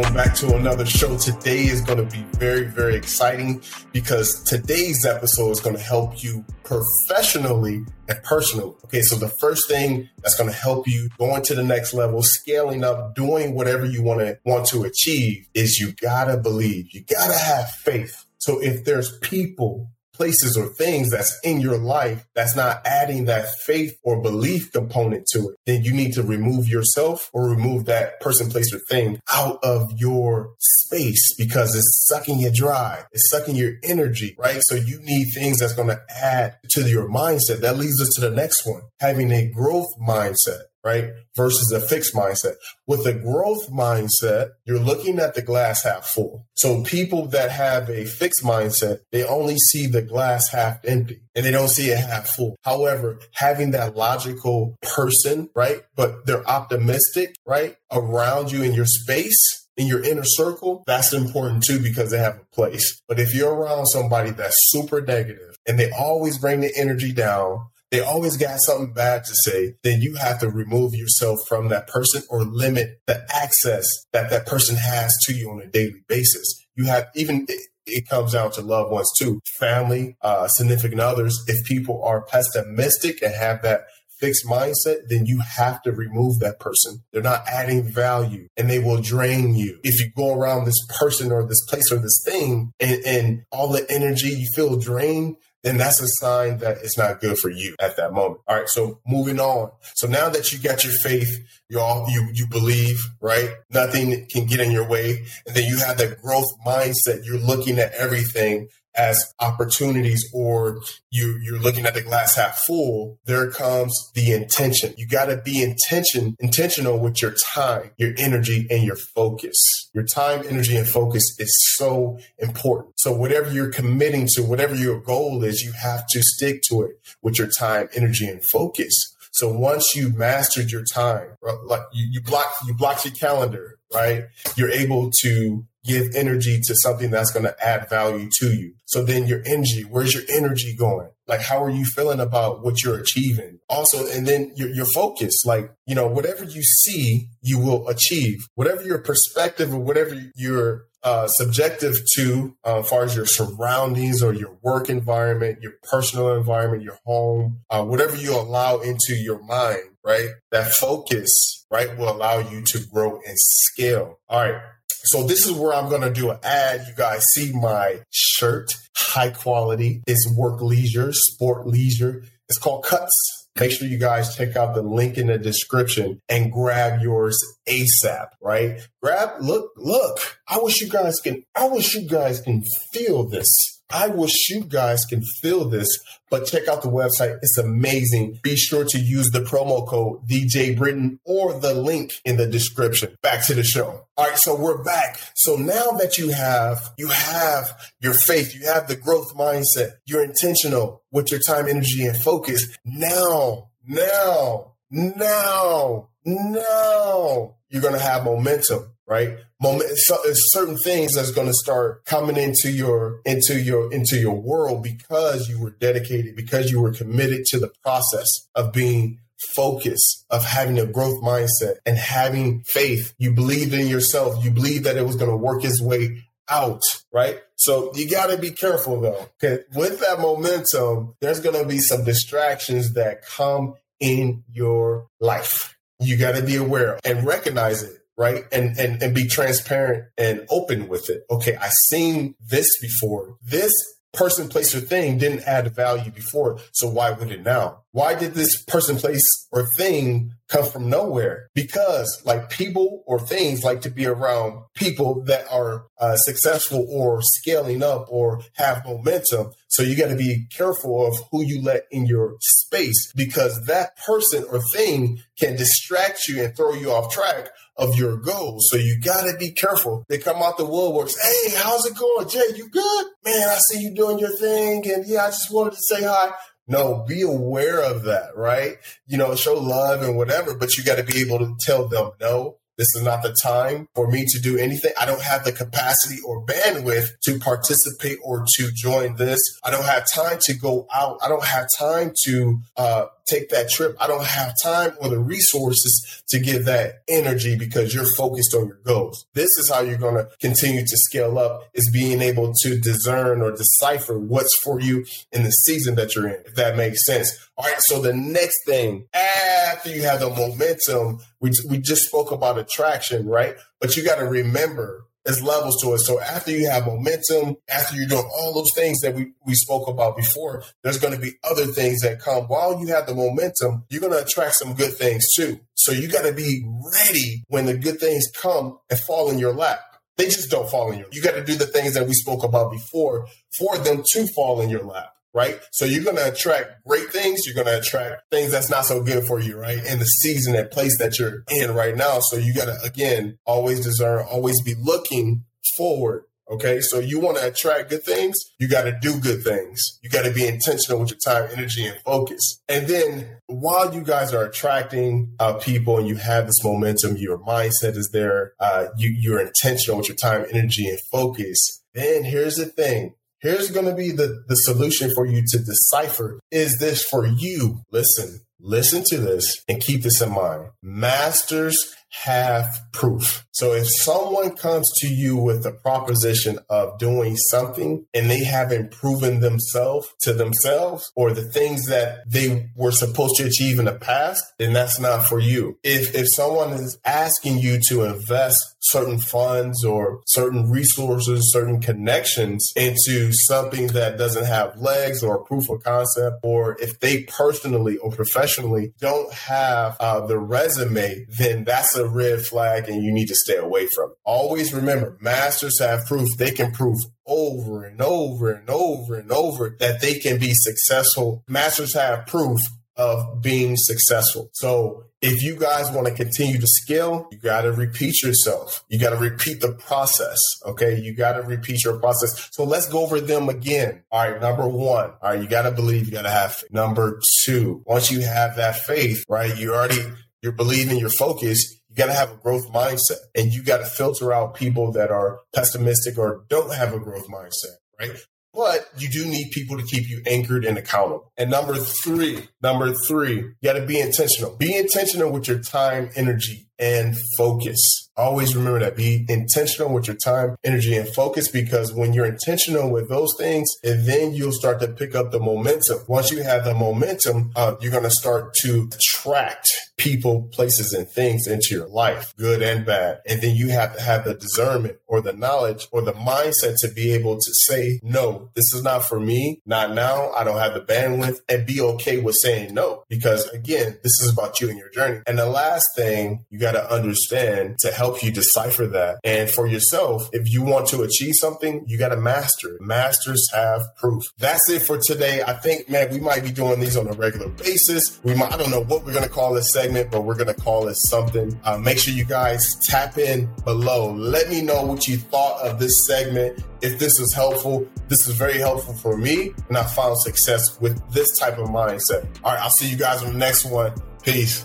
welcome back to another show. Today is going to be very, very exciting because today's episode is going to help you professionally and personally. Okay, so the first thing that's going to help you going to the next level, scaling up, doing whatever you want to want to achieve is you gotta believe. You gotta have faith. So if there's people places or things that's in your life that's not adding that faith or belief component to it, then you need to remove yourself or remove that person, place, or thing out of your space because it's sucking you dry. It's sucking your energy, right? So you need things that's going to add to your mindset. That leads us to the next one, having a growth mindset right? Versus a fixed mindset. With a growth mindset, you're looking at the glass half full. So people that have a fixed mindset, they only see the glass half empty and they don't see it half full. However, having that logical person, right? But they're optimistic, right? Around you in your space, in your inner circle, that's important too because they have a place. But if you're around somebody that's super negative and they always bring the energy down, they always got something bad to say, then you have to remove yourself from that person or limit the access that that person has to you on a daily basis. You have even it comes down to loved ones too, family, uh, significant others. If people are pessimistic and have that fixed mindset, then you have to remove that person. They're not adding value and they will drain you. If you go around this person or this place or this thing and, and all the energy you feel drained, then that's a sign that it's not good for you at that moment. All right. So moving on. So now that you got your faith, you all you you believe, right? Nothing can get in your way, and then you have that growth mindset. You're looking at everything as opportunities or you you're looking at the glass half full there comes the intention. You got to be intention intentional with your time your energy and your focus. Your time energy and focus is so important. So whatever you're committing to whatever your goal is you have to stick to it with your time energy and focus. So once you mastered your time like you, you block you block your calendar right? You're able to give energy to something that's going to add value to you. So then your energy, where's your energy going? Like, how are you feeling about what you're achieving? Also, and then your, your focus, like, you know, whatever you see, you will achieve. Whatever your perspective or whatever your uh, subjective to uh, as far as your surroundings or your work environment, your personal environment, your home, uh, whatever you allow into your mind, right? That focus, right, will allow you to grow and scale. All right. So this is where I'm going to do an ad. You guys see my shirt, high quality. It's work leisure, sport leisure. It's called Cuts. Make sure you guys check out the link in the description and grab yours ASAP, right? Grab, look, look. I wish you guys can, I wish you guys can feel this. I wish you guys can feel this, but check out the website. It's amazing. Be sure to use the promo code THEJAYBRITTON or the link in the description. Back to the show. All right, so we're back. So now that you have you have your faith, you have the growth mindset, you're intentional with your time, energy, and focus. Now, now, now, now you're gonna have momentum right? Moment, so, certain things that's going to start coming into your into your into your world because you were dedicated, because you were committed to the process of being focused, of having a growth mindset and having faith. You believed in yourself. You believed that it was going to work its way out, right? So you got to be careful though. Okay, with that momentum, there's going to be some distractions that come in your life. You got to be aware and recognize it right? And, and, and be transparent and open with it. Okay. I've seen this before. This person, place, or thing didn't add value before. So why would it now? Why did this person, place, or thing come from nowhere? Because like people or things like to be around people that are uh, successful or scaling up or have momentum. So you got to be careful of who you let in your space because that person or thing can distract you and throw you off track of your goals. So you got to be careful. They come out the woodworks. Hey, how's it going? Jay, you good? Man, I see you doing your thing. And yeah, I just wanted to say hi. No, be aware of that, right? You know, show love and whatever, but you got to be able to tell them no. This is not the time for me to do anything. I don't have the capacity or bandwidth to participate or to join this. I don't have time to go out. I don't have time to uh, take that trip. I don't have time or the resources to give that energy because you're focused on your goals. This is how you're going to continue to scale up is being able to discern or decipher what's for you in the season that you're in, if that makes sense. All right. So the next thing after you have the momentum, we, we just spoke about attraction, right? But you got to remember there's levels to it. So after you have momentum, after you're doing all those things that we, we spoke about before, there's going to be other things that come. While you have the momentum, you're going to attract some good things too. So you got to be ready when the good things come and fall in your lap. They just don't fall in your. You got to do the things that we spoke about before for them to fall in your lap right? So you're going to attract great things. You're going to attract things that's not so good for you, right? In the season and place that you're in right now. So you got to, again, always discern, always be looking forward. Okay. So you want to attract good things. You got to do good things. You got to be intentional with your time, energy, and focus. And then while you guys are attracting uh, people and you have this momentum, your mindset is there, uh, you, you're intentional with your time, energy, and focus. Then here's the thing Here's going to be the, the solution for you to decipher. Is this for you? Listen, listen to this and keep this in mind. Masters have proof. So if someone comes to you with the proposition of doing something and they haven't proven themselves to themselves or the things that they were supposed to achieve in the past, then that's not for you. If if someone is asking you to invest certain funds or certain resources, certain connections into something that doesn't have legs or proof of concept, or if they personally or professionally don't have uh, the resume, then that's a red flag and you need to stay away from. Always remember, masters have proof. They can prove over and over and over and over that they can be successful. Masters have proof of being successful. So if you guys want to continue to scale, you got to repeat yourself. You got to repeat the process. Okay. You got to repeat your process. So let's go over them again. All right. Number one. All right. You got to believe, you got to have faith. Number two, once you have that faith, right, you already, you're believing, you're focused you got to have a growth mindset and you got to filter out people that are pessimistic or don't have a growth mindset, right? But you do need people to keep you anchored and accountable. And number three, number three, you got to be intentional. Be intentional with your time, energy, and focus. Always remember that. Be intentional with your time, energy, and focus because when you're intentional with those things, and then you'll start to pick up the momentum. Once you have the momentum, uh, you're going to start to attract people, places, and things into your life, good and bad. And then you have to have the discernment or the knowledge or the mindset to be able to say, no, this is not for me. Not now. I don't have the bandwidth and be okay with saying no. Because again, this is about you and your journey. And the last thing you got got to understand to help you decipher that. And for yourself, if you want to achieve something, you got to master it. Masters have proof. That's it for today. I think, man, we might be doing these on a regular basis. We might, I don't know what we're going to call this segment, but we're going to call it something. Uh, make sure you guys tap in below. Let me know what you thought of this segment. If this was helpful, this is very helpful for me, and I found success with this type of mindset. All right, I'll see you guys on the next one. Peace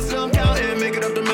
just jump out and make it up the